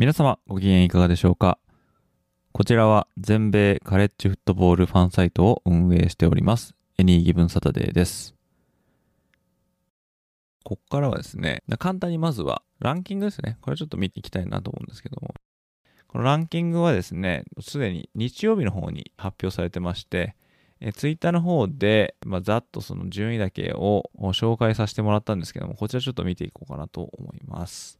皆様ご機嫌いかがでしょうか？こちらは全米カレッジフットボールファンサイトを運営しておりますエニーギブンサタデーですこっからはですね、簡単にまずはランキングですね。これちょっと見ていきたいなと思うんですけども。このランキングはですね、すでに日曜日の方に発表されてまして、えツイッターの方で、まあ、ざっとその順位だけを紹介させてもらったんですけども、こちらちょっと見ていこうかなと思います。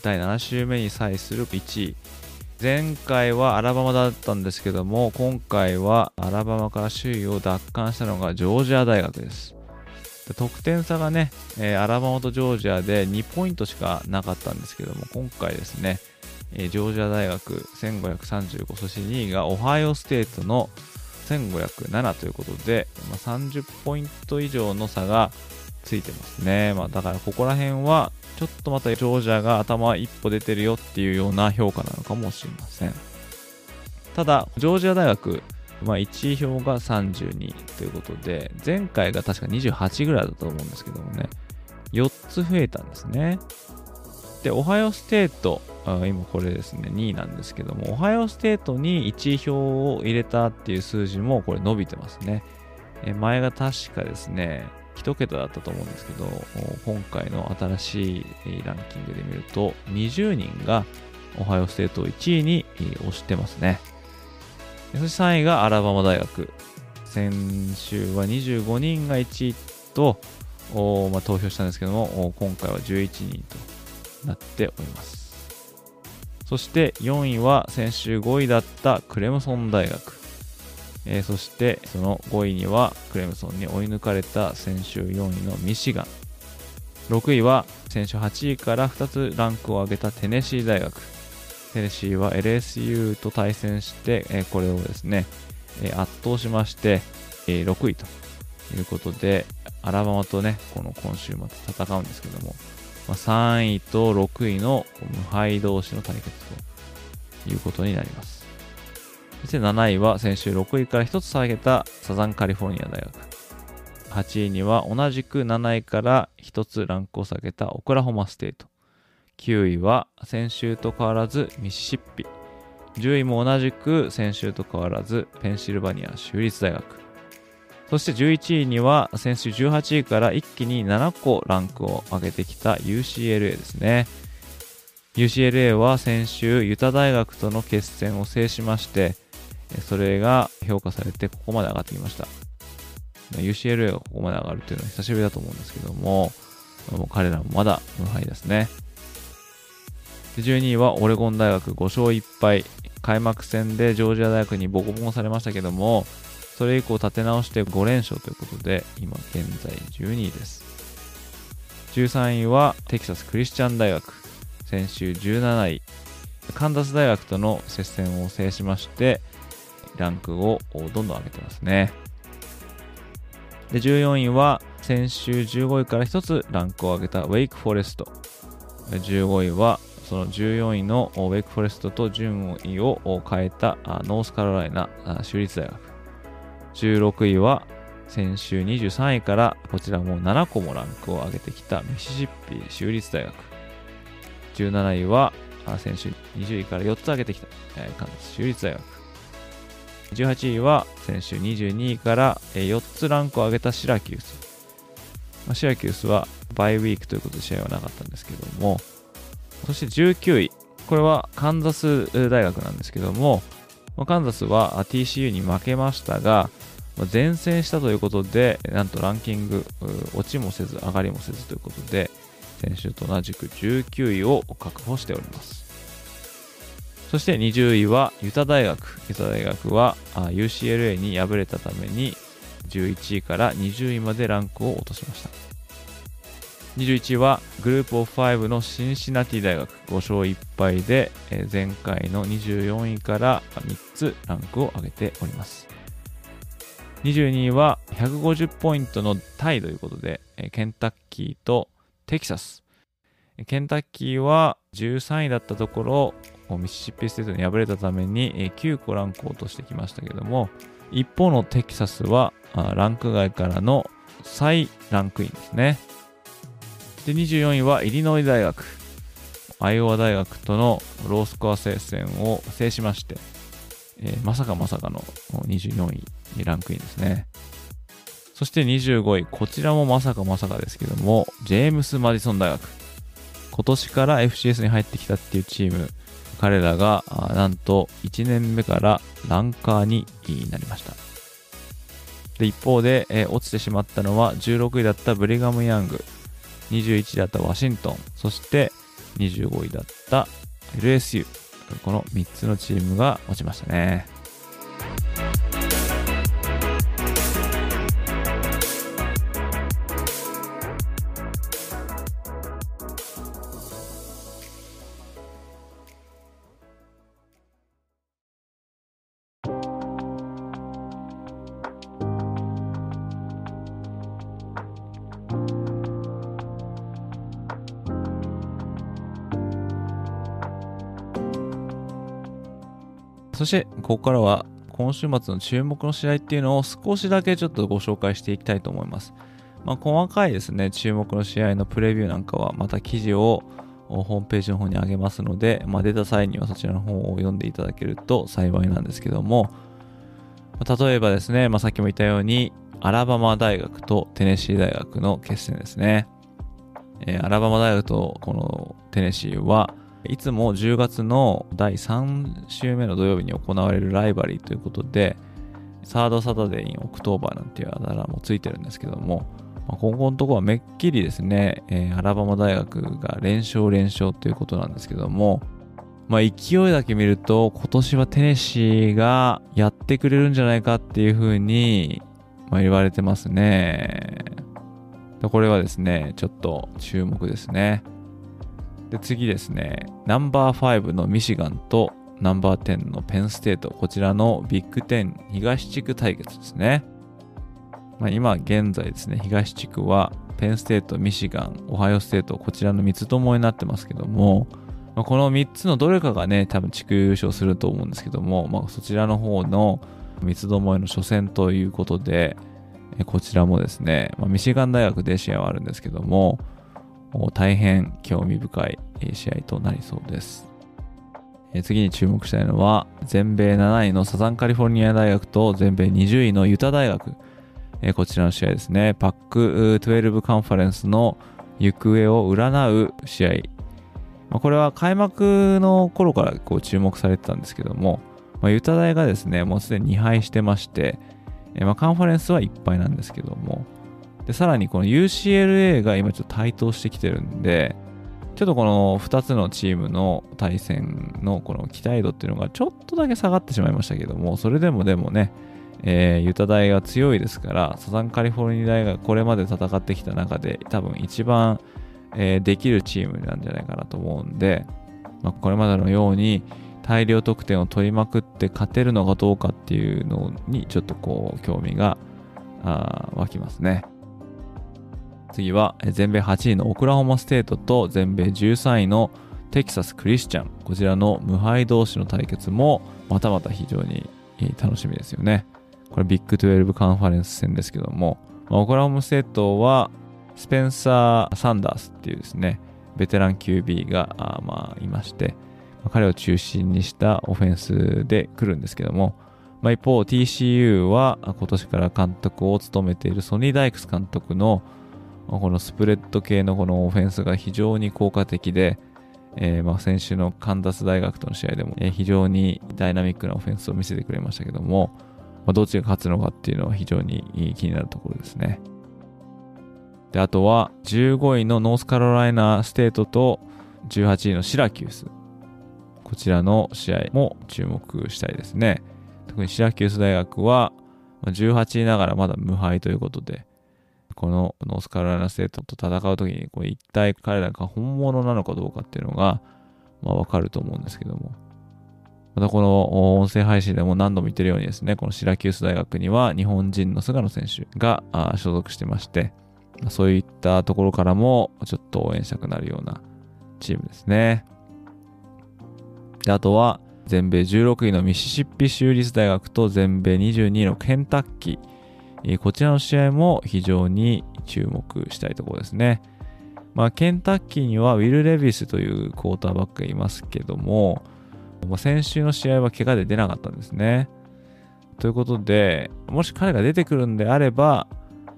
第7週目に際する1位。前回はアラバマだったんですけども今回はアラバマから首位を奪還したのがジョージア大学です。得点差がね、えー、アラバマとジョージアで2ポイントしかなかったんですけども今回ですね、えー、ジョージア大学1535そして2位がオハイオステートの1507ということで、まあ、30ポイント以上の差がついてますね、まあ、だからここら辺はちょっとまたジョージアが頭一歩出てるよっていうような評価なのかもしれません。ただ、ジョージア大学、まあ、1位票が32ということで、前回が確か28ぐらいだと思うんですけどもね、4つ増えたんですね。で、オハイオステート、今これですね、2位なんですけども、オハイオステートに1位票を入れたっていう数字もこれ伸びてますね。前が確かですね、1桁だったと思うんですけど、今回の新しいランキングで見ると、20人がオハイオステートを1位に押してますね。そして3位がアラバマ大学。先週は25人が1位と、まあ、投票したんですけども、今回は11人となっております。そして4位は先週5位だったクレムソン大学。えー、そしてその5位にはクレムソンに追い抜かれた先週4位のミシガン。6位は先週8位から2つランクを上げたテネシー大学。テネシーは LSU と対戦して、えー、これをですね、えー、圧倒しまして、え、6位と。いうことでアラバマとねこの今週末戦うんですけども、まあ、3位と6位の無敗同士の対決ということになります。そして7位は先週6位から1つ下げたサザンカリフォルニア大学。8位には同じく7位から1つランクを下げたオクラホマステート。9位は先週と変わらずミシシッピ。10位も同じく先週と変わらずペンシルバニア州立大学。そして11位には先週18位から一気に7個ランクを上げてきた UCLA ですね。UCLA は先週ユタ大学との決戦を制しましてそれが評価されてここまで上がってきました。UCLA がここまで上がるというのは久しぶりだと思うんですけども、もう彼らもまだ無敗ですね。で12位はオレゴン大学5勝1敗。開幕戦でジョージア大学にボコボコされましたけども、それ以降立て直して5連勝ということで、今現在12位です。13位はテキサスクリスチャン大学。先週17位。カンダス大学との接戦を制しまして、ランクをどんどん上げてますね。で、14位は先週15位から1つランクを上げたウェイクフォレスト。15位はその14位のウェイクフォレストと順位を変えたノースカロライナ州立大学。16位は先週23位からこちらも7個もランクを上げてきたミシシッピ州立大学。17位は先週20位から4つ上げてきた、えカンザス州立大学。18位は先週22位から4つランクを上げたシラキュース。まあ、シラキュースはバイウィークということで試合はなかったんですけども、そして19位、これはカンザス大学なんですけども、カンザスは TCU に負けましたが、前線したということで、なんとランキング、落ちもせず、上がりもせずということで、先週と同じく19位を確保しております。そして20位はユタ大学。ユタ大学は UCLA に敗れたために11位から20位までランクを落としました。21位はグループオフ5のシンシナティ大学5勝1敗で前回の24位から3つランクを上げております。22位は150ポイントのタイということでケンタッキーとテキサス。ケンタッキーは13位だったところミシシッピステートに敗れたために9個ランクを落としてきましたけども一方のテキサスはランク外からの再ランクインですね。で、24位はイリノイ大学。アイオワ大学とのロースコア接戦を制しまして、えー、まさかまさかの24位にランクインですね。そして25位、こちらもまさかまさかですけども、ジェームス・マディソン大学。今年から FCS に入ってきたっていうチーム、彼らがなんと1年目からランカーになりました。で一方で、えー、落ちてしまったのは16位だったブリガム・ヤング、21位だったワシントン、そして25位だった LSU。この3つのチームが落ちましたね。そして、ここからは今週末の注目の試合っていうのを少しだけちょっとご紹介していきたいと思います。まあ、細かいですね、注目の試合のプレビューなんかはまた記事をホームページの方に上げますので、まあ、出た際にはそちらの方を読んでいただけると幸いなんですけども、例えばですね、まあ、さっきも言ったように、アラバマ大学とテネシー大学の決戦ですね。えー、アラバマ大学とこのテネシーは、いつも10月の第3週目の土曜日に行われる rivalry ということで、 Third Saturday in October なんていうあだ名もついてるんですけども、まあ、ここのところはめっきりですね、えー、アラバマ大学が連勝連勝ということなんですけども、まあ、勢いだけ見ると今年はテネシーがやってくれるんじゃないかっていうふうに、まあ、言われてますね。これはですね、ちょっと注目ですね。で、次ですね、ナンバー5のミシガンとナンバー10のペンステート、こちらのビッグ10東地区対決ですね。まあ、今現在ですね、東地区はペンステート、ミシガン、オハイオステート、こちらの三つどもえになってますけども、ま、この3つのどれかがね、多分地区優勝すると思うんですけども、まあ、そちらの方の三つどもえの初戦ということで、こちらもですね、まあ、ミシガン大学で試合はあるんですけども、大変興味深い試合となりそうです。次に注目したいのは、全米7位のサザンカリフォルニア大学と全米20位のユタ大学。こちらの試合ですね。パック12カンファレンスの行方を占う試合。これは開幕の頃から注目されてたんですけども、ユタ大がですね、もうすでに2敗してまして、カンファレンスは1敗なんですけども、で、さらにこの UCLA が今ちょっと台頭してきてるんで、ちょっとこの2つのチームの対戦のこの期待度っていうのがちょっとだけ下がってしまいましたけども、それでもでもね、えー、ユタ大が強いですから、サザンカリフォルニア大がこれまで戦ってきた中で多分一番、えー、できるチームなんじゃないかなと思うんで、まあ、これまでのように大量得点を取りまくって勝てるのかどうかっていうのにちょっとこう興味が湧きますね。次は全米8位のオクラホマステートと全米13位のテキサス・クリスチャン。こちらの無敗同士の対決もまたまた非常に楽しみですよね。これビッグ12カンファレンス戦ですけども、オクラホマステートはスペンサー・サンダースっていうですね、ベテラン QB がまあいまして、彼を中心にしたオフェンスで来るんですけども、まあ、一方 TCU は今年から監督を務めているソニー・ダイクス監督のこのスプレッド系のこのオフェンスが非常に効果的で、えー、ま先週のカンダス大学との試合でも、え、非常にダイナミックなオフェンスを見せてくれましたけども、ま、どっちが勝つのかっていうのは非常に気になるところですね。で、あとは15位のノースカロライナステートと18位のシラキュース。こちらの試合も注目したいですね。特にシラキュース大学は18位ながらまだ無敗ということで、このノースカロライナステートと戦うときにこう一体彼らが本物なのかどうかっていうのが、まあ、わかると思うんですけども。またこの音声配信でも何度も言ってるようにですね、このシラキュース大学には日本人の菅野選手が所属してまして、そういったところからもちょっと応援したくなるようなチームですね。であとは全米16位のミシシッピ州立大学と全米22位のケンタッキー。こちらの試合も非常に注目したいところですね。まあ、ケンタッキーにはウィル・レビスというクォーターバックがいますけども、まあ、先週の試合は怪我で出なかったんですね。ということで、もし彼が出てくるんであれば、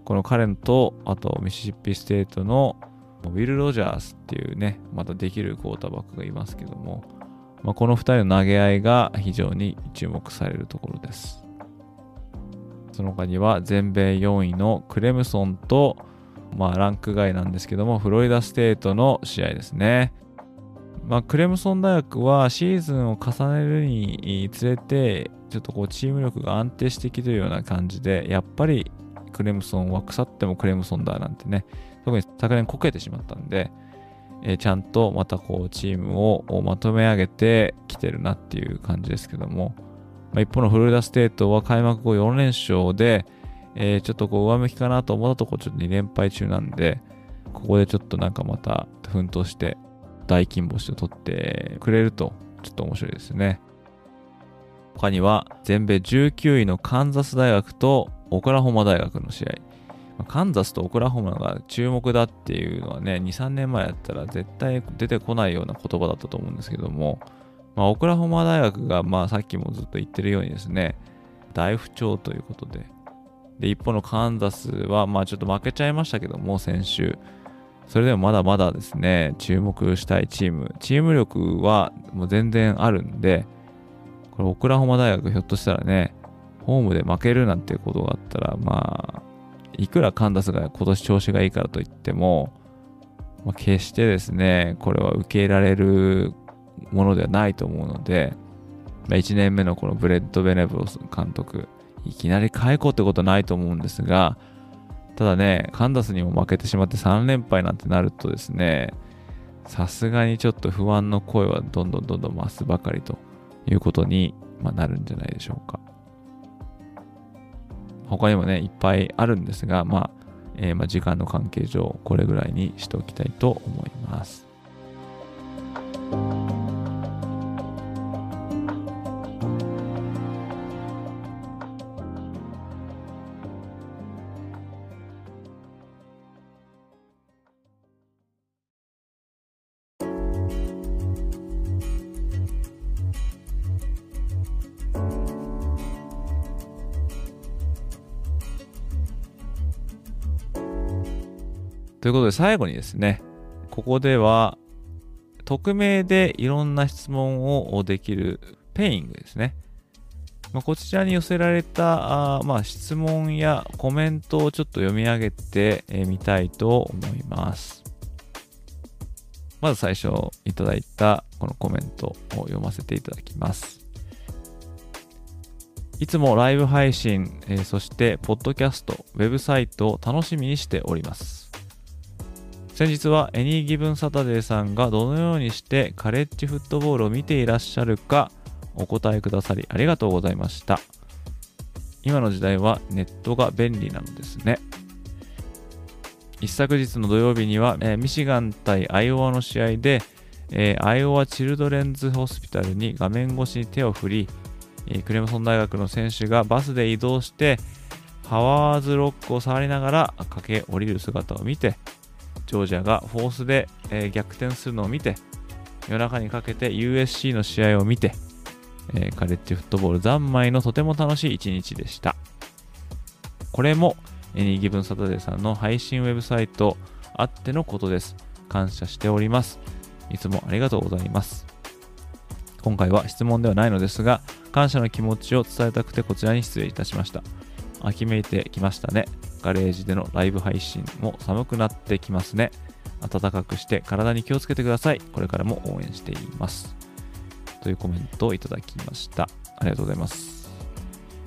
この彼と、あとミシシッピステートのウィル・ロジャースっていうね、またできるクォーターバックがいますけども、まあ、この2人の投げ合いが非常に注目されるところです。その他には全米4位のクレムソンと、まあ、ランク外なんですけども、フロリダステートの試合ですね。まあ、クレムソン大学はシーズンを重ねるにつれて、ちょっとこうチーム力が安定してきてるような感じで、やっぱりクレムソンは腐ってもクレムソンだなんてね、特に昨年こけてしまったんで、え、ちゃんとまたこうチームをまとめ上げてきてるなっていう感じですけども、まあ、一方のフロリダステートは開幕後4連勝で、えー、ちょっとこう上向きかなと思ったところちょっと2連敗中なんで、ここでちょっとなんかまた奮闘して大金星を取ってくれるとちょっと面白いですね。他には全米19位のカンザス大学とオクラホマ大学の試合。カンザスとオクラホマが注目だっていうのはね、2、3年前だったら絶対出てこないような言葉だったと思うんですけども、まあ、オクラホマ大学が、まあ、さっきもずっと言ってるようにですね、大不調ということで、で、一方のカンザスは、まあ、ちょっと負けちゃいましたけども、先週。それでもまだまだですね、注目したいチーム。チーム力はもう全然あるんで、これ、オクラホマ大学ひょっとしたらね、ホームで負けるなんてことがあったら、まあ、いくらカンダスが今年調子がいいからといっても、まあ、決してですね、これは受け入れられるものではないと思うので、まあ、1年目のこのブレント・ベナブルス監督、いきなり解雇ってことないと思うんですが、ただね、カンザスにも負けてしまって3連敗なんてなるとですね、さすがにちょっと不安の声はどんどんどんどん増すばかりということに、まなるんじゃないでしょうか。他にもね、いっぱいあるんですが、まあ、えー、ま時間の関係上、これぐらいにしておきたいと思います。いうことで最後にですね、ここでは匿名でいろんな質問をできるペイングですね。まあ、こちらに寄せられたあ、まあ、質問やコメントをちょっと読み上げてみたいと思います。まず最初いただいたこのコメントを読ませていただきます。いつもライブ配信、えー、そしてポッドキャスト、ウェブサイトを楽しみにしております。先日はエニーギブンサタデーさんがどのようにしてカレッジフットボールを見ていらっしゃるかお答えくださりありがとうございました。今の時代はネットが便利なのですね。一昨日の土曜日には、えー、ミシガン対アイオワの試合で、えー、アイオワチルドレンズホスピタルに画面越しに手を振りえ、クレムソン大学の選手がバスで移動してハワーズロックを触りながら駆け下りる姿を見てジョージアがフォースで、えー、逆転するのを見て夜中にかけて USC の試合を見て、えー、カレッジフットボール三昧のとても楽しい一日でした。これもエニーギブンサタデーさんの配信ウェブサイトあってのことです。感謝しております。いつもありがとうございます。今回は質問ではないのですが感謝の気持ちを伝えたくてこちらに失礼いたしました。秋めいてきましたね。ガレージでのライブ配信も寒くなってきますね。暖かくして体に気をつけてください。これからも応援しています。というコメントをいただきました。ありがとうございます、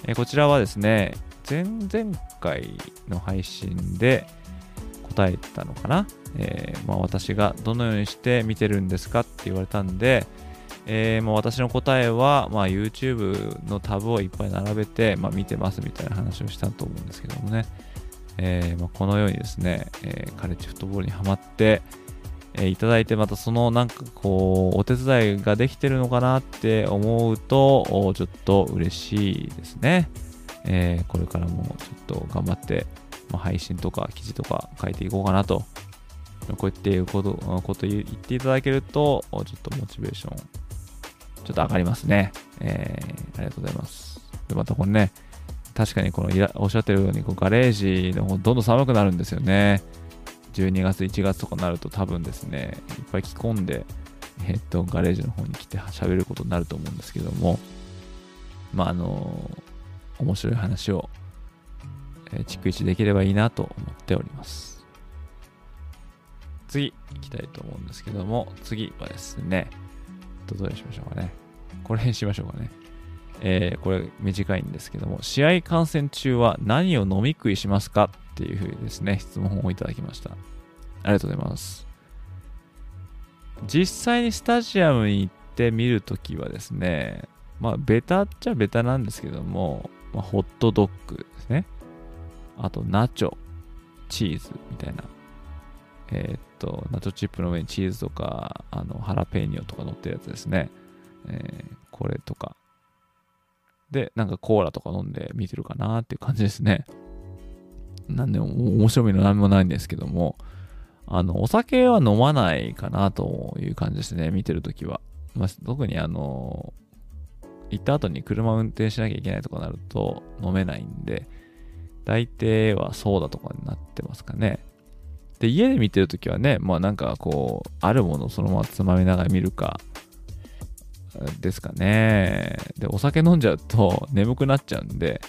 えこちらはですね前々回の配信で答えたのかな、えー、まあ、私がどのようにして見てるんですかって言われたんで、えー、もう私の答えは、まあ、YouTube のタブをいっぱい並べて、まあ、見てますみたいな話をしたと思うんですけどもね、えー、まあ、このようにですね、えカレッジフットボールにはまって、えいただいてまたそのなんかこうお手伝いができてるのかなって思うとちょっと嬉しいですね、えこれからもちょっと頑張って、ま配信とか記事とか書いていこうかなとこうやっていうことこと言っていただけるとちょっとモチベーションちょっと上がりますね。えー、ありがとうございます。で、またこれね、確かにこのいらおっしゃってるようにこうガレージの方どんどん寒くなるんですよね。12月、1月とかになると多分ですね、いっぱい着込んで、えっと、ガレージの方に来て喋ることになると思うんですけども、まあ、あの、面白い話を、えー、逐一できればいいなと思っております。次、行きたいと思うんですけども、次はですね、どれしましょうかね。これにしましょうかね。えー、これ短いんですけども、試合観戦中は何を飲み食いしますかっていうふうにですね、質問をいただきました。ありがとうございます。実際にスタジアムに行ってみるときはですね、まあ、ベタっちゃベタなんですけども、まあ、ホットドッグですね。あと、ナチョ、チーズみたいなえー、っと、ナチョチップの上にチーズとか、あの、ハラペーニョとか乗ってるやつですね。えー、これとか。で、なんかコーラとか飲んで見てるかなっていう感じですね。なんで、面白みの何もないんですけども、あの、お酒は飲まないかなという感じですね、見てるときは。まあ、特にあの、行った後に車運転しなきゃいけないとかなると飲めないんで、大抵はソーダとかになってますかね。で、家で見てるときはね、まあなんかこう、あるものをそのままつまみながら見るか、ですかね。で、お酒飲んじゃうと眠くなっちゃうんで、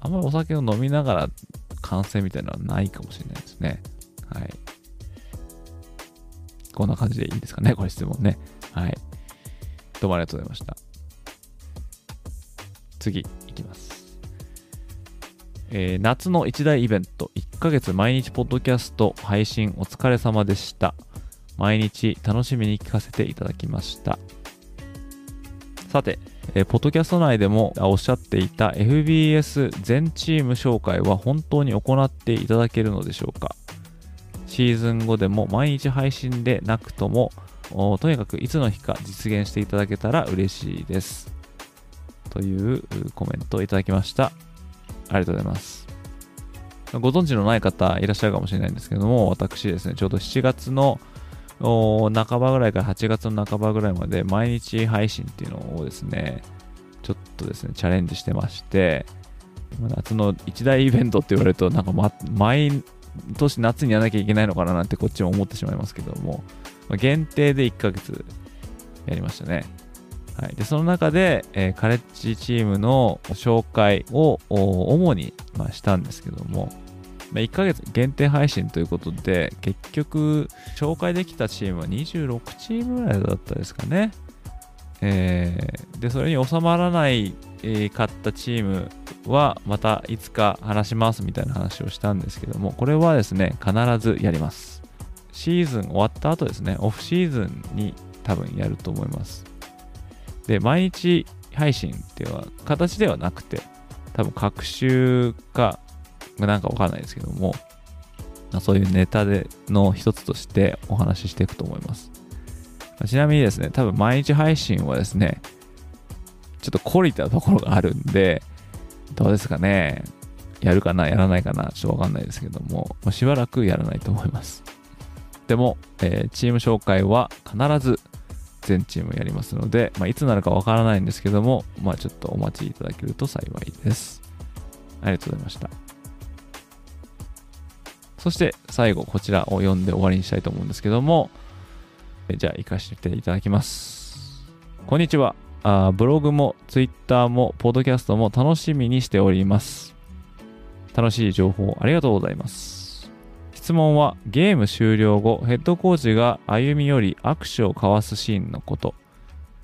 あんまりお酒を飲みながら観戦みたいなのはないかもしれないですね。はい。こんな感じでいいですかね、これ質問ね。はい。どうもありがとうございました。次、いきます。えー、夏の一大イベント、1ヶ月毎日ポッドキャスト配信お疲れ様でした。毎日楽しみに聞かせていただきました。さて、えー、ポッドキャスト内でもおっしゃっていた FBS 全チーム紹介は本当に行っていただけるのでしょうかシーズン後でも毎日配信でなくともとにかくいつの日か実現していただけたら嬉しいです。というコメントをいただきました。ありがとうございます。ご存知のない方いらっしゃるかもしれないんですけども、私ですね、ちょうど7月の半ばぐらいから8月の半ばぐらいまで毎日配信っていうのをですね、ちょっとですね、チャレンジしてまして、夏の一大イベントって言われると、なんか、ま、毎年夏にやらなきゃいけないのかななんてこっちも思ってしまいますけども、限定で1ヶ月やりましたね。はい、でその中で、えー、カレッジチームの紹介を主に、まあ、したんですけども、1ヶ月限定配信ということで、結局、紹介できたチームは26チームぐらいだったですかね。えー、で、それに収まらない、えー、かったチームは、またいつか話しますみたいな話をしたんですけども、これはですね、必ずやります。シーズン終わった後ですね、オフシーズンに多分やると思います。で、毎日配信っていうのは形ではなくて、多分学習か、なんかわかんないですけども、そういうネタでの一つとしてお話ししていくと思います。ちなみにですね、多分毎日配信はですね、ちょっと懲りたところがあるんで、どうですかね。やるかな、やらないかな、ちょっとわかんないですけども、ま、しばらくやらないと思います。でも、えー、チーム紹介は必ず全チームやりますので、まあ、いつなるかわからないんですけども、まあ、ちょっとお待ちいただけると幸いです。ありがとうございました。そして最後こちらを読んで終わりにしたいと思うんですけども、じゃあ行かせていただきます。こんにちは。あブログもツイッターもポッドキャストも楽しみにしております。楽しい情報ありがとうございます。質問はゲーム終了後、ヘッドコーチが歩み寄り握手を交わすシーンのこと。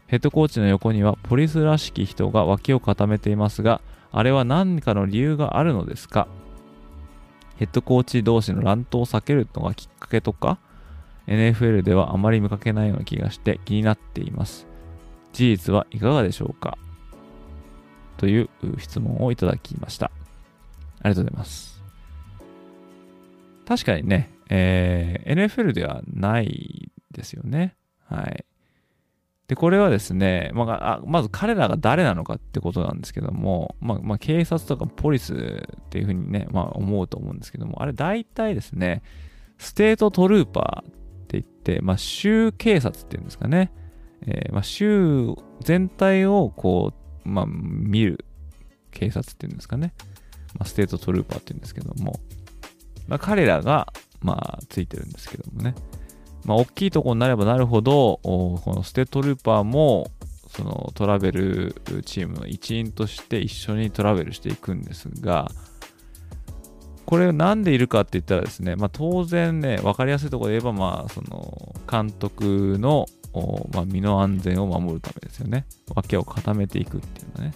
ヘッドコーチの横にはポリスらしき人が脇を固めていますが、あれは何かの理由があるのですか？ヘッドコーチ同士の乱闘を避けるのがきっかけとか NFL ではあまり見かけないような気がして気になっています。事実はいかがでしょうか？という質問をいただきました。ありがとうございます。確かにね、えー、NFL ではないですよね。はい。で、これはですね、まあ、まず彼らが誰なのかってことなんですけども、まあ、まあ、警察とかポリスっていうふうにね、まあ、思うと思うんですけども、あれ大体ですね、ステートトルーパーって言って、まあ、州警察っていうんですかね、えー、まあ、州全体をこう、まあ、見る警察っていうんですかね、まあ、ステートトルーパーっていうんですけども、まあ、彼らが、まあ、ついてるんですけどもね、まあ、大きいところになればなるほど、このステトルーパーも、そのトラベルチームの一員として一緒にトラベルしていくんですが、これなんでいるかって言ったらですね、まあ、当然ね、分かりやすいところで言えば、まあ、その監督の、まあ、身の安全を守るためですよね。脇を固めていくっていうのはね。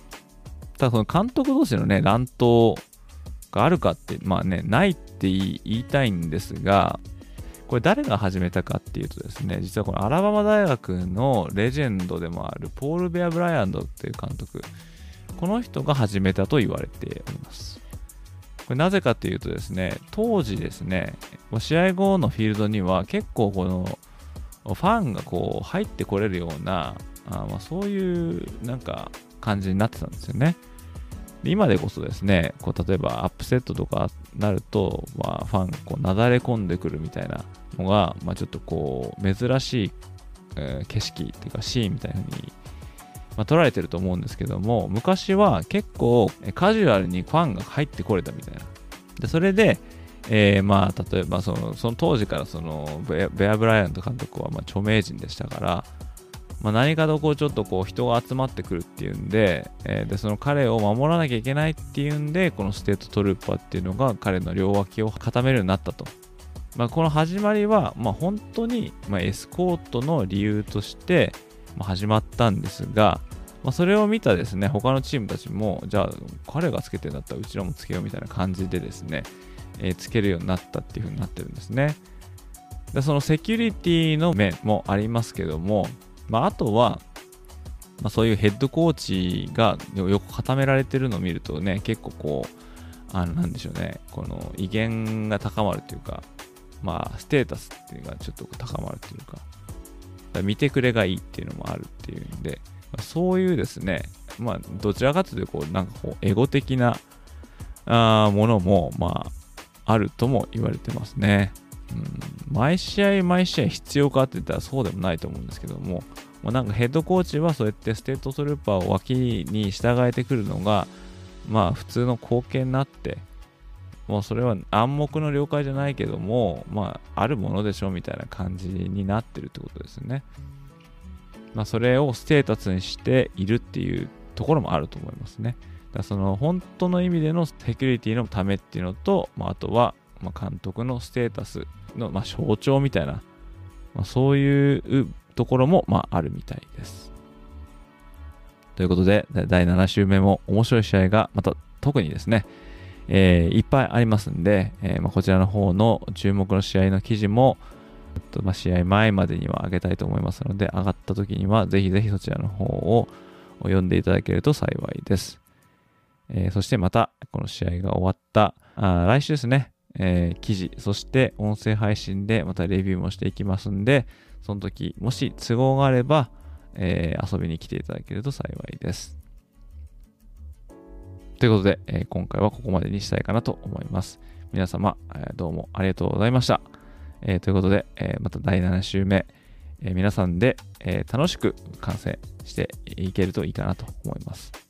ただその監督同士のね、乱闘があるかって、まあね、ないって言いたいんですが、これ誰が始めたかっていうとですね、実はこのアラバマ大学のレジェンドでもあるポール・ベア・ブライアンドっていう監督、この人が始めたと言われております。これなぜかっていうとですね、当時ですね、試合後のフィールドには結構このファンがこう入ってこれるような、あま、そういうなんか感じになってたんですよね。今でこそですね、こう例えばアップセットとかなると、まあ、ファンこうなだれ込んでくるみたいなのが、まあ、ちょっとこう珍しい、えー、景色っていうかシーンみたいな風に、まあ、撮られてると思うんですけども昔は結構カジュアルにファンが入ってこれたみたいな。でそれで、えー、まあ例えばそのその当時からそのベア・ブライアント監督はまあ著名人でしたからまあ、何かとこうちょっとこう人が集まってくるっていうんで,、えー、でその彼を守らなきゃいけないっていうんでこのステートトルーパーっていうのが彼の両脇を固めるようになったとまあ、この始まりは、まあ、本当に、まあ、エスコートの理由として、始まったんですが、まあ、それを見たですね、他のチームたちも、じゃあ彼がつけてんだったらうちらもつけようみたいな感じでですね、えー、つけるようになったっていう風になってるんですね。でそのセキュリティの面もありますけども、まあ、あとは、まあ、そういうヘッドコーチが横固められてるのを見るとね、結構こう、あの、なんでしょうね、この威厳が高まるというか、まあ、ステータスっていうのがちょっと高まるっていうか、か見てくれがいいっていうのもあるっていうんで、まあ、そういうですね、まあ、どちらかというと、こう、なんかこう、エゴ的なあものも、まあ、あるとも言われてますね。うん、毎試合毎試合必要かって言ったらそうでもないと思うんですけども、まあ、なんかヘッドコーチはそうやってステートトルーパーを脇に従えてくるのが、まあ普通の光景になって、もうそれは暗黙の了解じゃないけども、まあ、あるものでしょみたいな感じになってるってことですね。まあ、それをステータスにしているっていうところもあると思いますね。だその本当の意味でのセキュリティのためっていうのと、まあ、あとはま監督のステータスのま象徴みたいな、まあ、そういうところもまあるみたいです。ということで、第7週目も面白い試合がまた特にですね、えー、いっぱいありますんで、えー、まあ、こちらの方の注目の試合の記事も、とまあ、試合前までには上げたいと思いますので、上がった時にはぜひぜひそちらの方を読んでいただけると幸いです。えー、そしてまた、この試合が終わったあ来週ですね、え記事、そして音声配信でまたレビューもしていきますんで、その時、もし都合があれば、え遊びに来ていただけると幸いです。ということで、えー今回はここまでにしたいかなと思います。皆様、えどうもありがとうございました。えということで、えまた第7週目、え皆さんで、え楽しく観戦していけるといいかなと思います。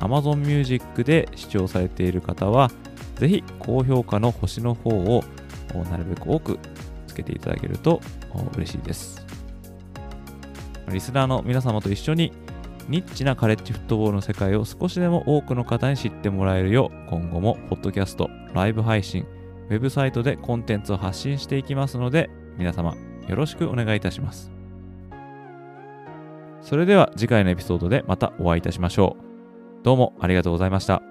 Amazon Music で視聴されている方は、ぜひ高評価の星の方をなるべく多くつけていただけると嬉しいです。リスナーの皆様と一緒にニッチなカレッジフットボールの世界を少しでも多くの方に知ってもらえるよう今後もポッドキャスト、ライブ配信、ウェブサイトでコンテンツを発信していきますので皆様よろしくお願いいたします。それでは次回のエピソードでまたお会いいたしましょう。どうもありがとうございました。